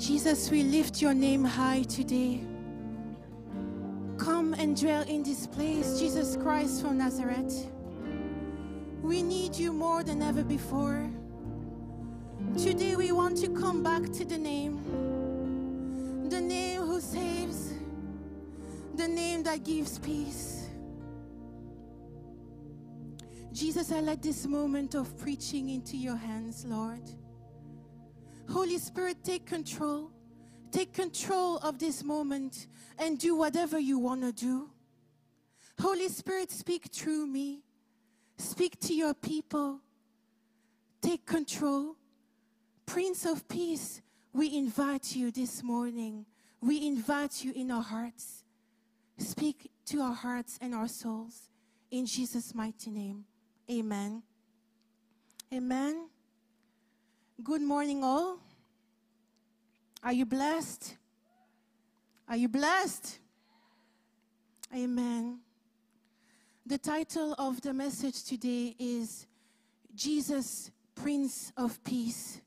Jesus, we lift your name high today. Come and dwell in this place, Jesus Christ from Nazareth. We need you more than ever before. Today we want to come back to the name, the name who saves, the name that gives peace. Jesus, I let this moment of preaching into your hands, Lord. Holy Spirit, take control. Take control of this moment and do whatever you want to do. Holy Spirit, speak through me. Speak to your people. Take control. Prince of Peace, we invite you this morning. We invite you in our hearts. Speak to our hearts and our souls. In Jesus' mighty name. Amen. Amen. Good morning, all. Are you blessed? Are you blessed? Amen. The title of the message today is Jesus, Prince of Peace.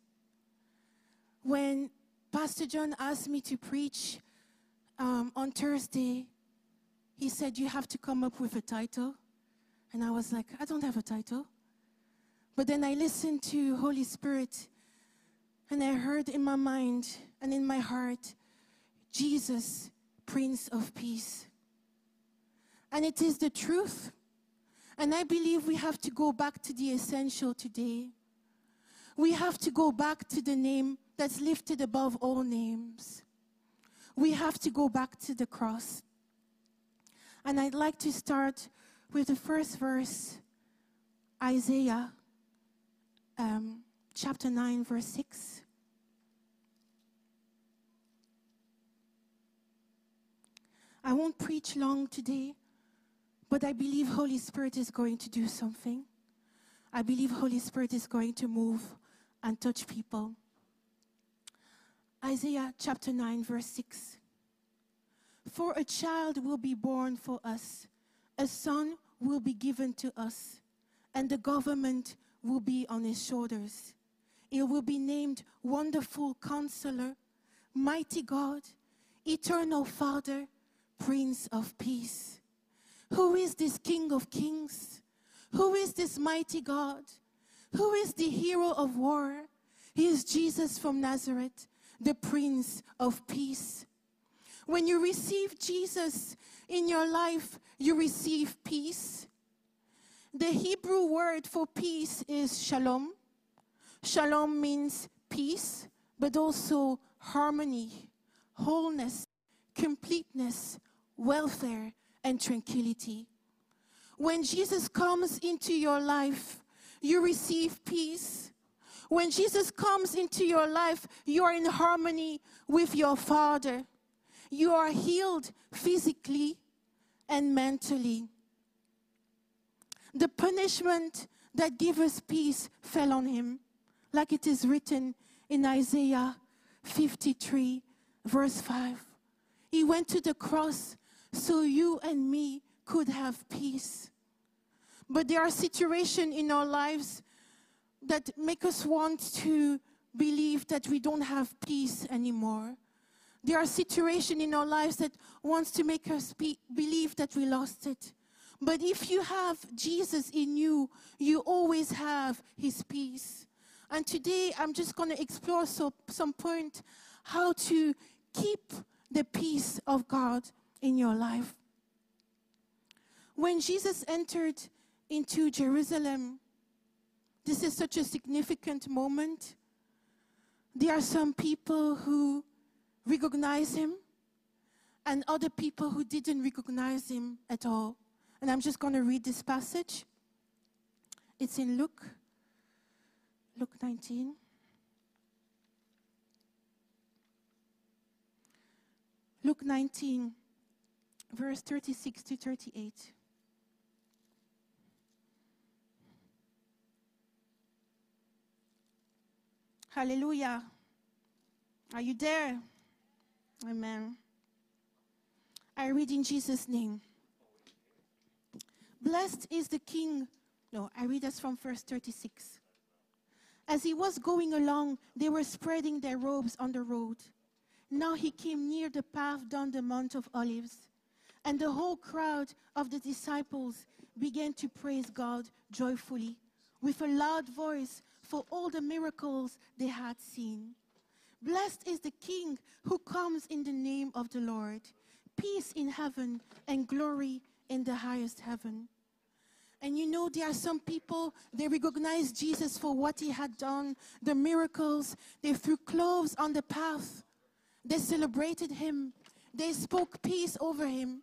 When Pastor John asked me to preach um, on Thursday, he said, You have to come up with a title. And I was like, I don't have a title. But then I listened to Holy Spirit and I heard in my mind and in my heart, Jesus, Prince of Peace. And it is the truth. And I believe we have to go back to the essential today. We have to go back to the name that's lifted above all names. We have to go back to the cross. And I'd like to start with the first verse, Isaiah um, chapter 9, verse 6. I won't preach long today, but I believe Holy Spirit is going to do something. I believe Holy Spirit is going to move and touch people. Isaiah chapter 9, verse 6. For a child will be born for us, a son will be given to us, and the government will be on his shoulders. It will be named Wonderful Counselor, Mighty God, Eternal Father, Prince of Peace. Who is this King of Kings? Who is this mighty God? Who is the hero of war? He is Jesus from Nazareth, the Prince of Peace. When you receive Jesus in your life, you receive peace. The Hebrew word for peace is shalom. Shalom means peace, but also harmony, wholeness, completeness, welfare, and tranquility. When Jesus comes into your life, you receive peace. When Jesus comes into your life, you are in harmony with your Father. You are healed physically and mentally. The punishment that gives us peace fell on him, like it is written in Isaiah 53, verse 5. He went to the cross so you and me could have peace. But there are situations in our lives that make us want to believe that we don't have peace anymore. There are situations in our lives that wants to make us be, believe that we lost it. But if you have Jesus in you, you always have his peace. And today I'm just going to explore so, some point how to keep the peace of God in your life. When Jesus entered into Jerusalem, this is such a significant moment. There are some people who recognize him and other people who didn't recognize him at all. And I'm just going to read this passage. It's in Luke, Luke 19. Luke 19, verse 36 to 38. Hallelujah. Are you there? Amen. I read in Jesus' name. Blessed is the King. No, I read us from verse 36. As he was going along, they were spreading their robes on the road. Now he came near the path down the Mount of Olives, and the whole crowd of the disciples began to praise God joyfully with a loud voice for all the miracles they had seen. Blessed is the King who comes in the name of the Lord. Peace in heaven and glory in the highest heaven. And you know, there are some people, they recognize Jesus for what he had done, the miracles. They threw cloves on the path. They celebrated him. They spoke peace over him.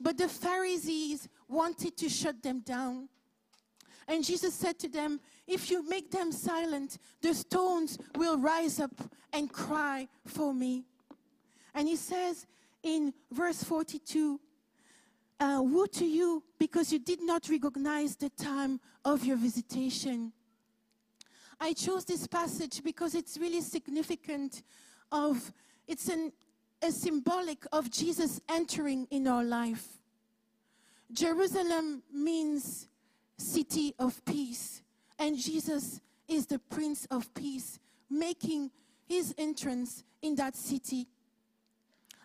But the Pharisees wanted to shut them down. And Jesus said to them, If you make them silent, the stones will rise up and cry for me. And he says in verse 42, uh, Woe to you, because you did not recognize the time of your visitation. I chose this passage because it's really significant of it's an, a symbolic of Jesus entering in our life. Jerusalem means city of peace, and Jesus is the Prince of Peace, making his entrance in that city.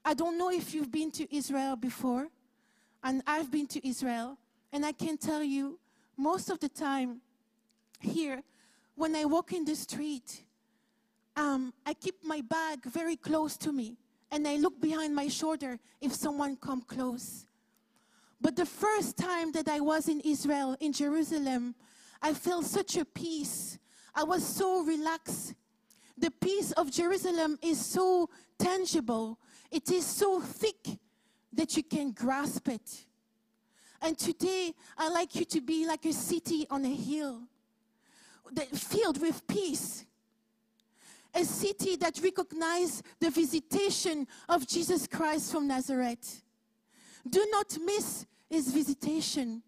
I don't know if you've been to Israel before, and I've been to Israel, and I can tell you, most of the time here, when I walk in the street, um, I keep my bag very close to me, and I look behind my shoulder if someone come close. But the first time that I was in Israel, in Jerusalem, I felt such a peace. I was so relaxed. The peace of Jerusalem is so tangible. It is so thick that you can grasp it. And today, I like you to be like a city on a hill, that filled with peace. A city that recognizes the visitation of Jesus Christ from Nazareth. Do not miss his visitation,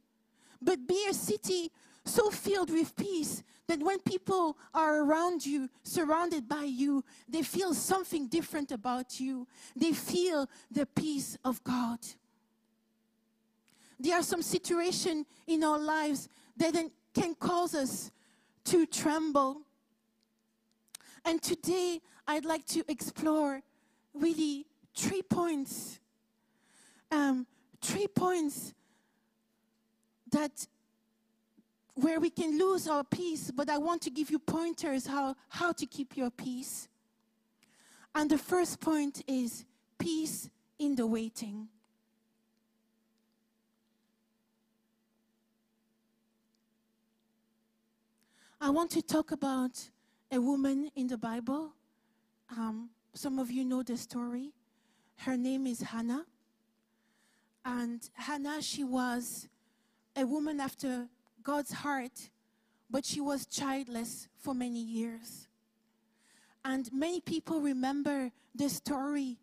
but be a city so filled with peace that when people are around you, surrounded by you, they feel something different about you. They feel the peace of God. There are some situations in our lives that can cause us to tremble. And today, I'd like to explore really three points. Um, three points that where we can lose our peace, but I want to give you pointers how, how to keep your peace. And the first point is peace in the waiting. I want to talk about a woman in the Bible. Um, some of you know the story. Her name is Hannah. And Hannah, she was a woman after God's heart, but she was childless for many years. And many people remember the story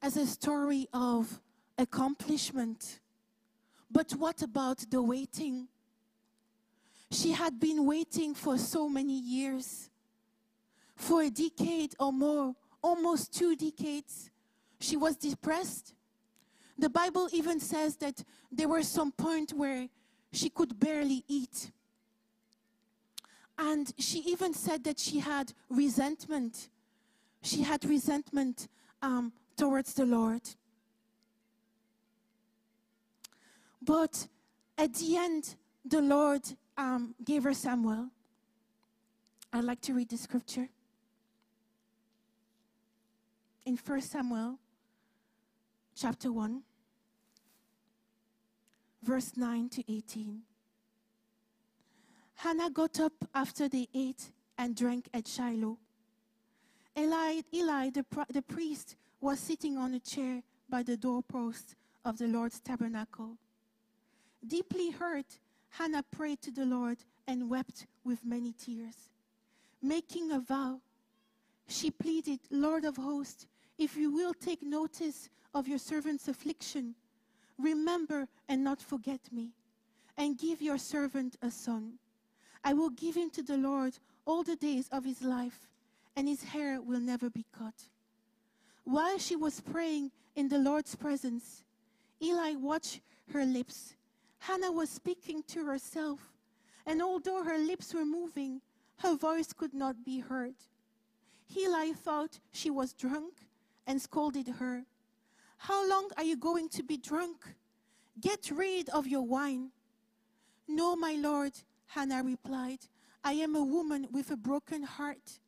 as a story of accomplishment. But what about the waiting? She had been waiting for so many years. For a decade or more, almost two decades, she was depressed. The Bible even says that there were some point where she could barely eat. And she even said that she had resentment. She had resentment um, towards the Lord. But at the end, the Lord um, gave her Samuel. I'd like to read the scripture. In 1 Samuel chapter 1 verse 9 to 18. Hannah got up after they ate and drank at Shiloh. Eli, Eli the, the priest, was sitting on a chair by the doorpost of the Lord's tabernacle. Deeply hurt, Hannah prayed to the Lord and wept with many tears. Making a vow, she pleaded, Lord of hosts, if you will take notice of your servant's affliction Remember and not forget me, and give your servant a son. I will give him to the Lord all the days of his life, and his hair will never be cut. While she was praying in the Lord's presence, Eli watched her lips. Hannah was speaking to herself, and although her lips were moving, her voice could not be heard. Eli thought she was drunk and scolded her. How long are you going to be drunk? Get rid of your wine. No, my lord, Hannah replied. I am a woman with a broken heart.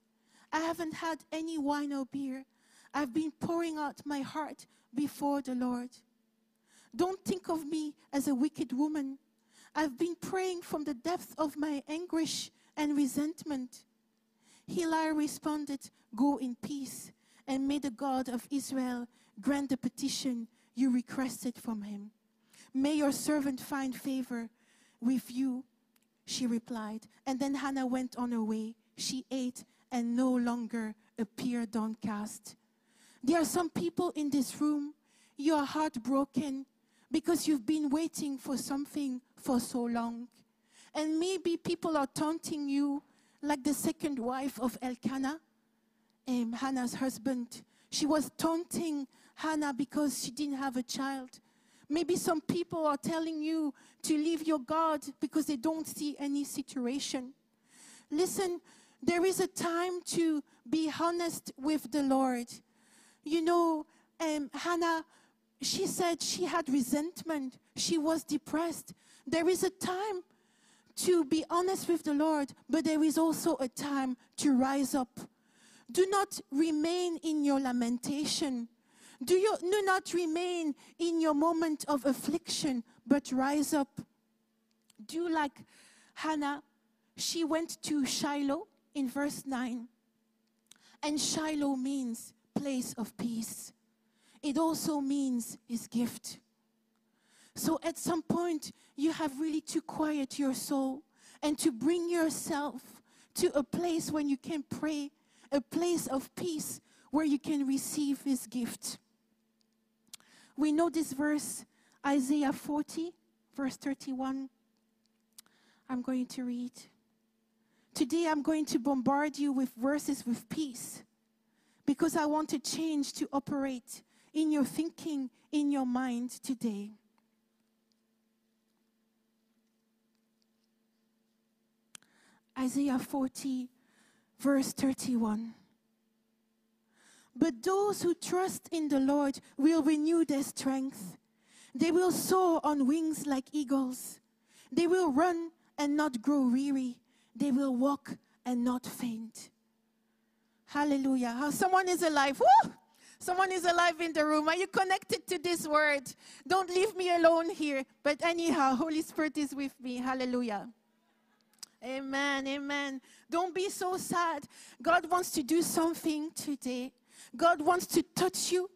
I haven't had any wine or beer. I've been pouring out my heart before the Lord. Don't think of me as a wicked woman. I've been praying from the depth of my anguish and resentment. Eli responded, Go in peace, and may the God of Israel grant the petition you requested from him. May your servant find favor with you, she replied. And then Hannah went on her way. She ate and no longer appeared downcast. There are some people in this room, you are heartbroken because you've been waiting for something for so long. And maybe people are taunting you, like the second wife of Elkanah, um, Hannah's husband. She was taunting Hannah because she didn't have a child. Maybe some people are telling you to leave your God because they don't see any situation. Listen, there is a time to be honest with the Lord. You know, um, Hannah, she said she had resentment, she was depressed. There is a time to be honest with the Lord, but there is also a time to rise up. Do not remain in your lamentation. Do, you, do not remain in your moment of affliction, but rise up. Do like Hannah. She went to Shiloh in verse 9. And Shiloh means place of peace. It also means his gift. So at some point, you have really to quiet your soul and to bring yourself to a place when you can pray, a place of peace where you can receive his gift. We know this verse, Isaiah 40, verse 31. I'm going to read. Today I'm going to bombard you with verses with peace because I want a change to operate in your thinking, in your mind today. Isaiah 40, verse 31. But those who trust in the Lord will renew their strength. They will soar on wings like eagles. They will run and not grow weary. They will walk and not faint. Hallelujah. How someone is alive. Woo! Someone is alive in the room. Are you connected to this word? Don't leave me alone here. But anyhow, Holy Spirit is with me. Hallelujah. Amen. Amen. Don't be so sad. God wants to do something today. God wants to touch you.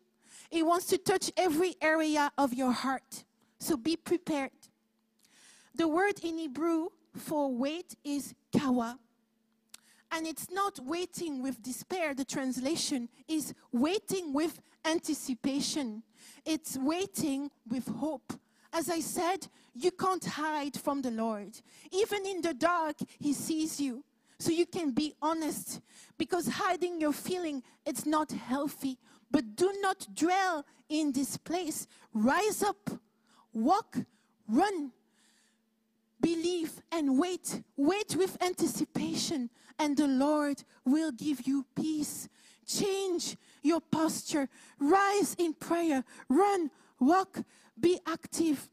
He wants to touch every area of your heart. So be prepared. The word in Hebrew for wait is kawa. And it's not waiting with despair. The translation is waiting with anticipation. It's waiting with hope. As I said, you can't hide from the Lord. Even in the dark, He sees you. So you can be honest because hiding your feeling it's not healthy. But do not dwell in this place. Rise up, walk, run, believe and wait. Wait with anticipation and the Lord will give you peace. Change your posture. Rise in prayer. Run, walk, be active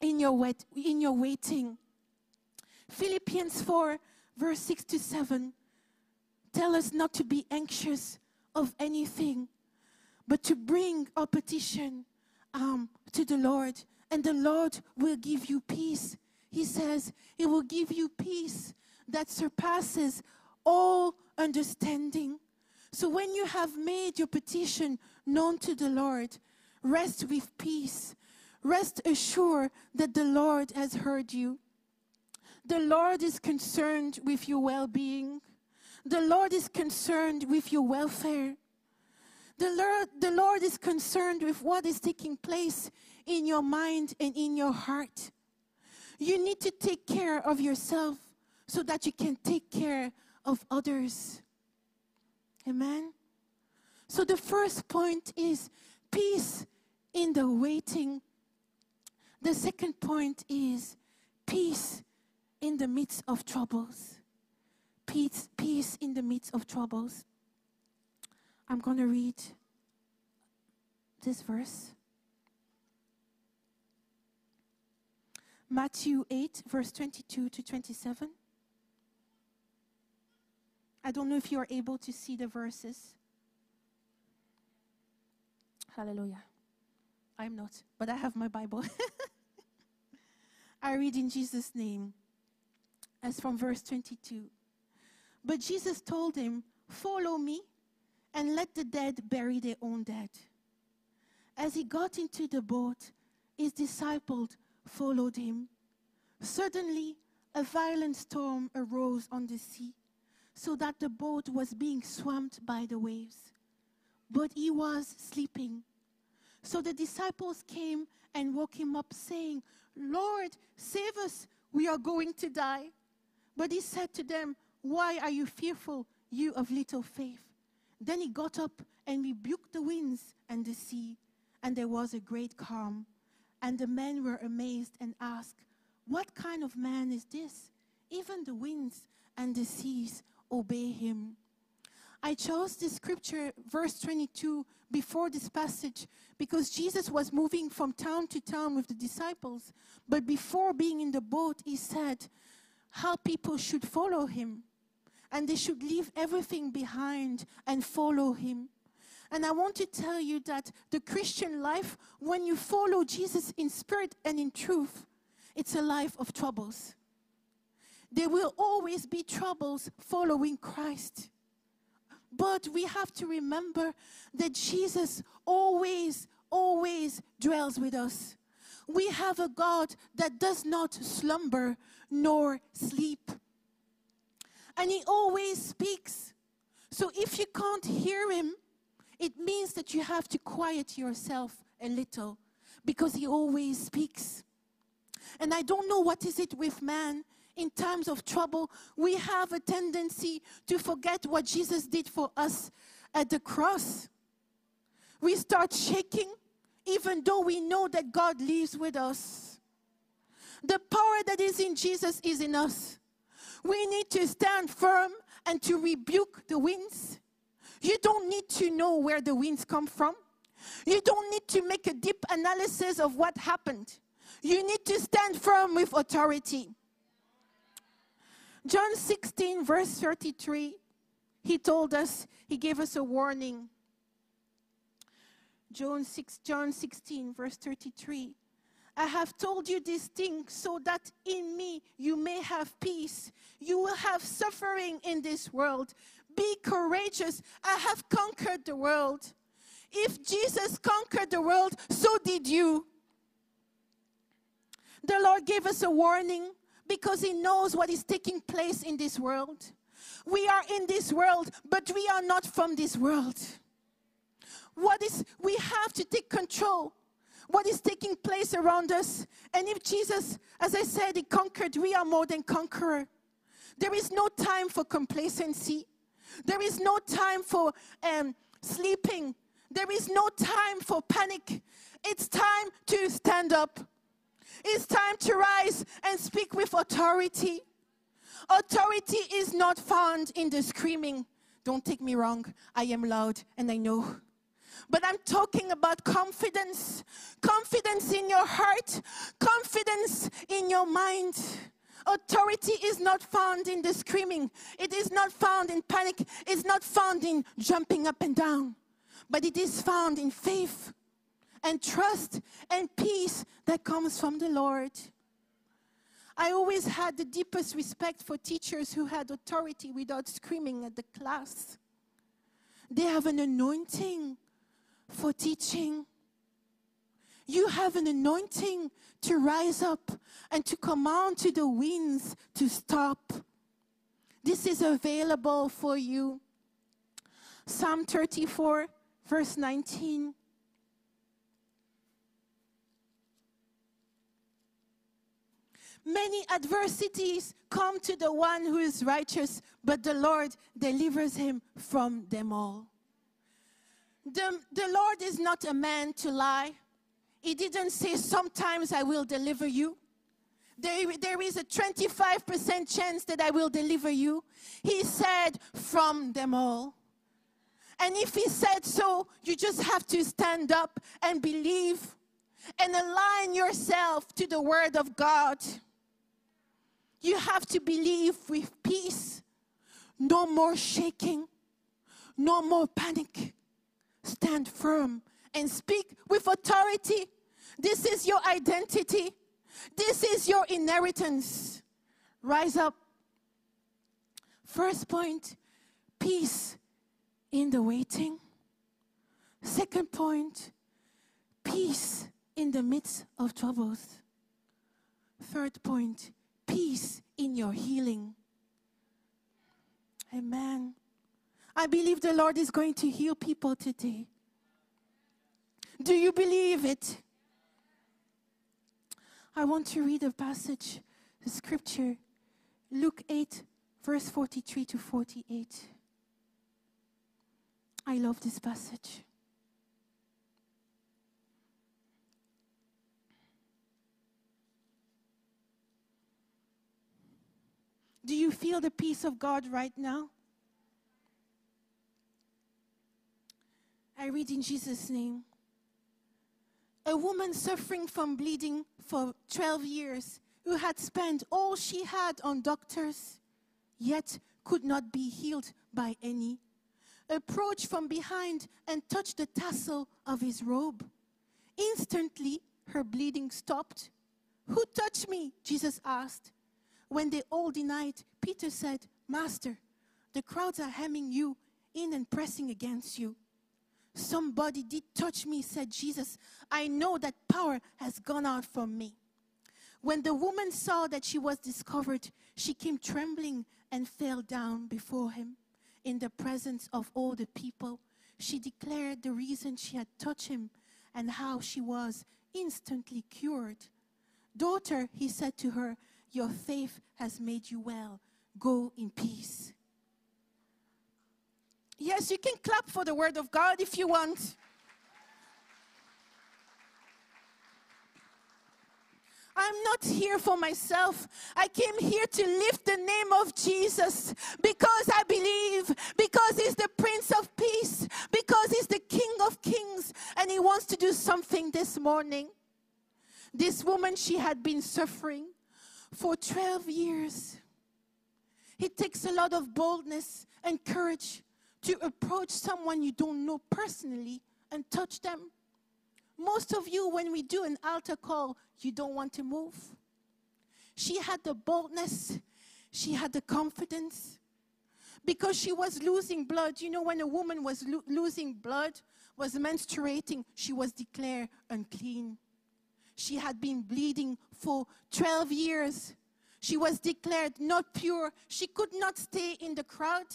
in your, wait, in your waiting. Philippians 4, verse 6 to 7 tell us not to be anxious of anything, but to bring our petition um, to the Lord, and the Lord will give you peace. He says, He will give you peace that surpasses all understanding. So when you have made your petition known to the Lord, rest with peace. Rest assured that the Lord has heard you. The Lord is concerned with your well being. The Lord is concerned with your welfare. The Lord, the Lord is concerned with what is taking place in your mind and in your heart. You need to take care of yourself so that you can take care of others. Amen. So the first point is peace in the waiting. The second point is peace in the midst of troubles. Peace, peace in the midst of troubles. I'm going to read this verse. Matthew 8, verse 22 to 27. I don't know if you are able to see the verses. Hallelujah. I'm not, but I have my Bible. I read in Jesus' name, as from verse 22. But Jesus told him, Follow me and let the dead bury their own dead. As he got into the boat, his disciples followed him. Suddenly, a violent storm arose on the sea, so that the boat was being swamped by the waves. But he was sleeping. So the disciples came and woke him up, saying, Lord, save us, we are going to die. But he said to them, Why are you fearful, you of little faith? Then he got up and rebuked the winds and the sea, and there was a great calm. And the men were amazed and asked, What kind of man is this? Even the winds and the seas obey him. I chose this scripture, verse 22, before this passage because Jesus was moving from town to town with the disciples. But before being in the boat, he said how people should follow him and they should leave everything behind and follow him. And I want to tell you that the Christian life, when you follow Jesus in spirit and in truth, it's a life of troubles. There will always be troubles following Christ. But we have to remember that Jesus always, always dwells with us. We have a God that does not slumber nor sleep and he always speaks. So if you can't hear him, it means that you have to quiet yourself a little because he always speaks. And I don't know what is it with man in times of trouble. We have a tendency to forget what Jesus did for us at the cross. We start shaking even though we know that God lives with us. The power that is in Jesus is in us. We need to stand firm and to rebuke the winds. You don't need to know where the winds come from. You don't need to make a deep analysis of what happened. You need to stand firm with authority. John 16, verse 33, he told us, he gave us a warning. John, 6, John 16, verse 33. I have told you these things so that in me you may have peace. You will have suffering in this world. Be courageous. I have conquered the world. If Jesus conquered the world, so did you. The Lord gave us a warning because He knows what is taking place in this world. We are in this world, but we are not from this world. What is, we have to take control what is taking place around us. And if Jesus, as I said, he conquered, we are more than conqueror. There is no time for complacency. There is no time for um, sleeping. There is no time for panic. It's time to stand up. It's time to rise and speak with authority. Authority is not found in the screaming. Don't take me wrong. I am loud and I know. But I'm talking about confidence confidence in your heart, confidence in your mind. Authority is not found in the screaming, it is not found in panic, it's not found in jumping up and down, but it is found in faith and trust and peace that comes from the Lord. I always had the deepest respect for teachers who had authority without screaming at the class. They have an anointing for teaching. You have an anointing to rise up and to command to the winds to stop. This is available for you. Psalm 34, verse 19. Many adversities come to the one who is righteous, but the Lord delivers him from them all. The, the Lord is not a man to lie. He didn't say, Sometimes I will deliver you. There, there is a 25% chance that I will deliver you. He said, From them all. And if He said so, you just have to stand up and believe and align yourself to the Word of God. You have to believe with peace. No more shaking, no more panic. Stand firm and speak with authority. This is your identity, this is your inheritance. Rise up. First point peace in the waiting. Second point peace in the midst of troubles. Third point peace in your healing. Amen. I believe the Lord is going to heal people today. Do you believe it? I want to read a passage, the scripture, Luke 8, verse 43 to 48. I love this passage. Do you feel the peace of God right now? I read in Jesus' name. A woman suffering from bleeding for 12 years, who had spent all she had on doctors, yet could not be healed by any, approached from behind and touched the tassel of his robe. Instantly, her bleeding stopped. Who touched me? Jesus asked. When they all denied, Peter said, Master, the crowds are hemming you in and pressing against you. Somebody did touch me, said Jesus. I know that power has gone out from me. When the woman saw that she was discovered, she came trembling and fell down before him. In the presence of all the people, she declared the reason she had touched him and how she was instantly cured. Daughter, he said to her, your faith has made you well. Go in peace. Yes, you can clap for the word of God if you want. I'm not here for myself. I came here to lift the name of Jesus because I believe, because He's the Prince of Peace, because He's the King of Kings, and He wants to do something this morning. This woman, she had been suffering for 12 years. It takes a lot of boldness and courage to approach someone you don't know personally and touch them. Most of you, when we do an altar call, you don't want to move. She had the boldness, she had the confidence because she was losing blood. You know, when a woman was lo- losing blood, was menstruating, she was declared unclean. She had been bleeding for 12 years. She was declared not pure. She could not stay in the crowd.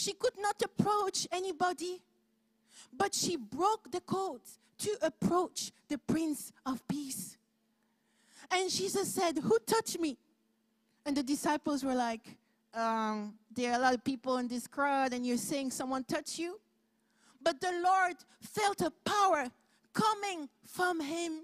She could not approach anybody. But she broke the codes to approach the Prince of Peace. And Jesus said, Who touched me? And the disciples were like, um, There are a lot of people in this crowd, and you're saying someone touched you? But the Lord felt a power coming from him.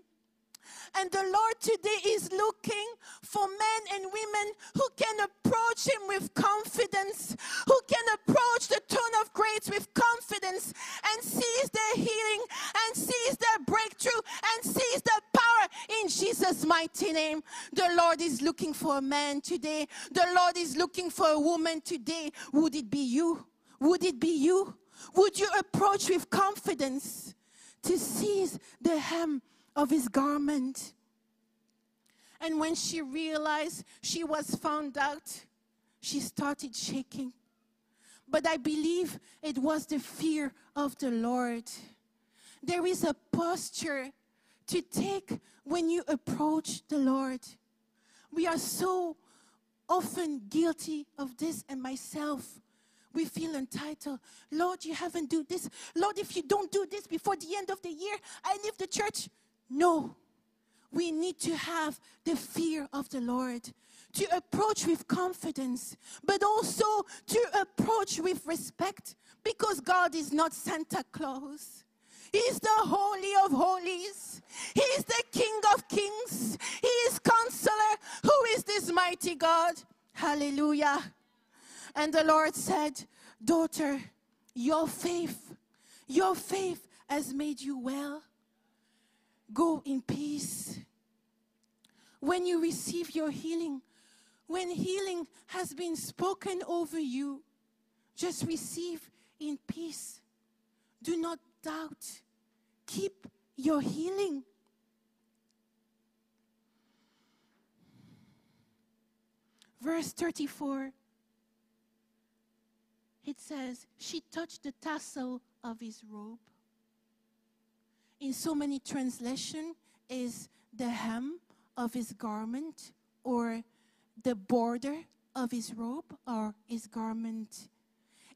And the Lord today is looking for men and women who can approach Him with confidence, who can approach the throne of grace with confidence and seize their healing and seize their breakthrough and seize the power in Jesus' mighty name. The Lord is looking for a man today. The Lord is looking for a woman today. Would it be you? Would it be you? Would you approach with confidence to seize the hem of his garment. And when she realized she was found out, she started shaking. But I believe it was the fear of the Lord. There is a posture to take when you approach the Lord. We are so often guilty of this, and myself. We feel entitled. Lord, you haven't do this. Lord, if you don't do this before the end of the year, I leave the church. No, we need to have the fear of the Lord, to approach with confidence, but also to approach with respect because God is not Santa Claus. He's the Holy of Holies. He is the King of Kings. He is Counselor. Who is this mighty God? Hallelujah. And the Lord said, Daughter, Your faith, your faith has made you well. Go in peace. When you receive your healing, when healing has been spoken over you, just receive in peace. Do not doubt. Keep your healing. Verse 34 it says, She touched the tassel of his robe. In so many translation is the hem of his garment or the border of his robe or his garment.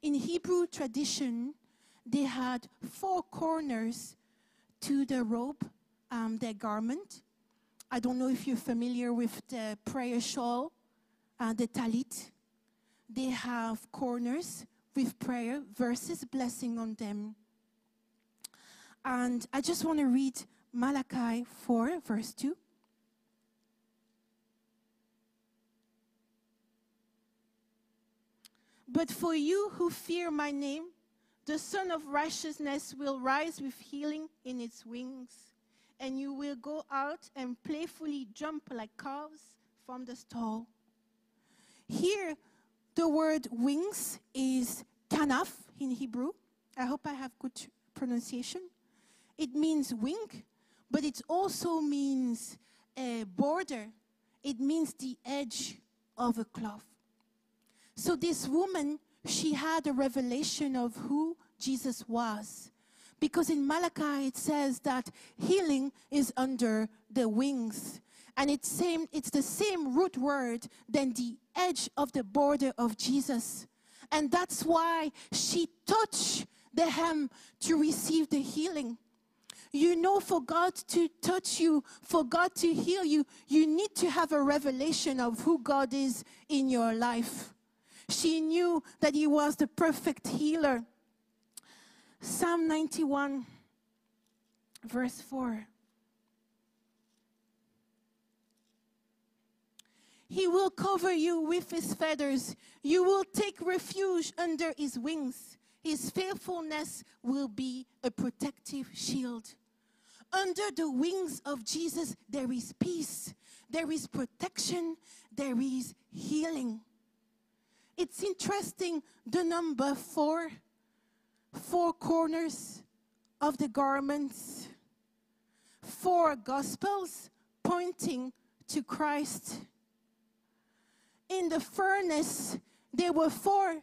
In Hebrew tradition, they had four corners to the robe, um, their garment. I don't know if you're familiar with the prayer shawl, uh, the talit. They have corners with prayer, verses, blessing on them. And I just want to read Malachi 4, verse 2. But for you who fear my name, the Sun of Righteousness will rise with healing in its wings, and you will go out and playfully jump like calves from the stall. Here, the word wings is kanaf in Hebrew. I hope I have good pronunciation. It means wing, but it also means a border. It means the edge of a cloth. So this woman, she had a revelation of who Jesus was. Because in Malachi it says that healing is under the wings. And it's, same, it's the same root word than the edge of the border of Jesus. And that's why she touched the hem to receive the healing. You know, for God to touch you, for God to heal you, you need to have a revelation of who God is in your life. She knew that He was the perfect healer. Psalm 91, verse 4. He will cover you with his feathers. You will take refuge under his wings. His faithfulness will be a protective shield. Under the wings of Jesus, there is peace, there is protection, there is healing. It's interesting the number four, four corners of the garments, four gospels pointing to Christ in the furnace, there were four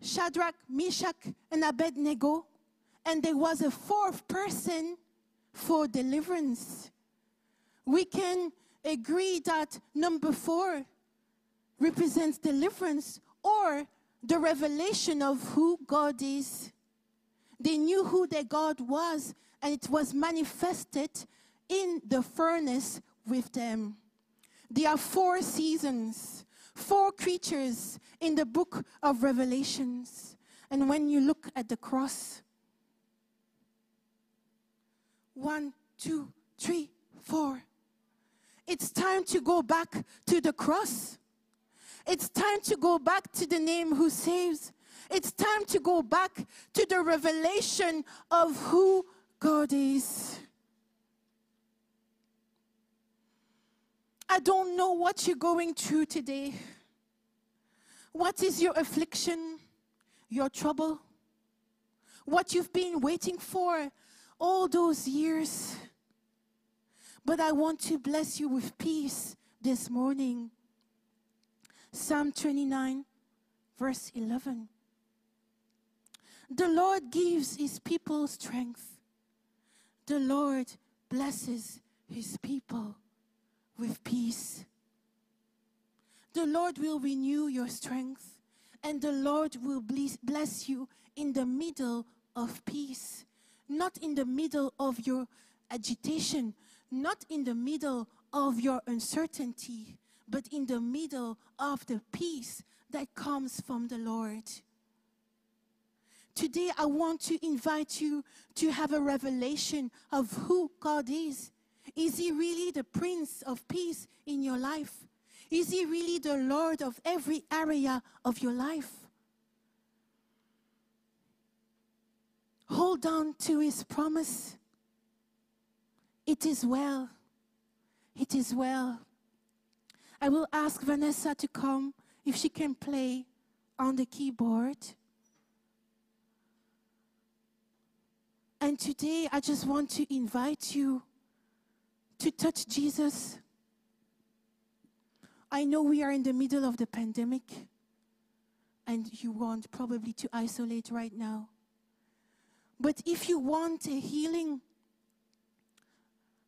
Shadrach, Meshach, and Abednego, and there was a fourth person for deliverance. We can agree that number four represents deliverance or the revelation of who God is. They knew who their God was, and it was manifested in the furnace with them. There are four seasons, four creatures in the book of Revelations. And when you look at the cross, one, two, three, four. It's time to go back to the cross. It's time to go back to the name who saves. It's time to go back to the revelation of who God is. I don't know what you're going through today. What is your affliction, your trouble? What you've been waiting for all those years? But I want to bless you with peace this morning. Psalm 29, verse 11. The Lord gives his people strength. The Lord blesses his people with peace. The Lord will renew your strength, and the Lord will bless you in the middle of peace, not in the middle of your agitation, not in the middle of your uncertainty, but in the middle of the peace that comes from the Lord. Today, I want to invite you to have a revelation of who God is is He really the Prince of Peace in your life? Is He really the Lord of every area of your life? hold on to his promise. It is well. It is well. I will ask Vanessa to come if she can play on the keyboard. And today I just want to invite you to touch Jesus. I know we are in the middle of the pandemic and you want probably to isolate right now. But if you want a healing,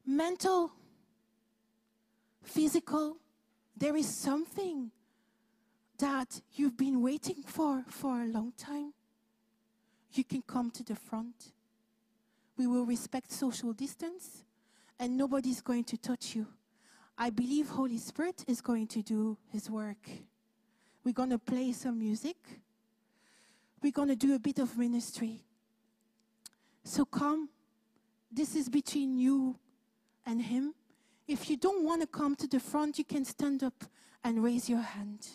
mental, physical, there is something that you've been waiting for for a long time. You can come to the front. We will respect social distance and nobody's going to touch you. I believe Holy Spirit is going to do his work. We're going to play some music. We're going to do a bit of ministry. So come. This is between you and him. If you don't want to come to the front, you can stand up and raise your hand.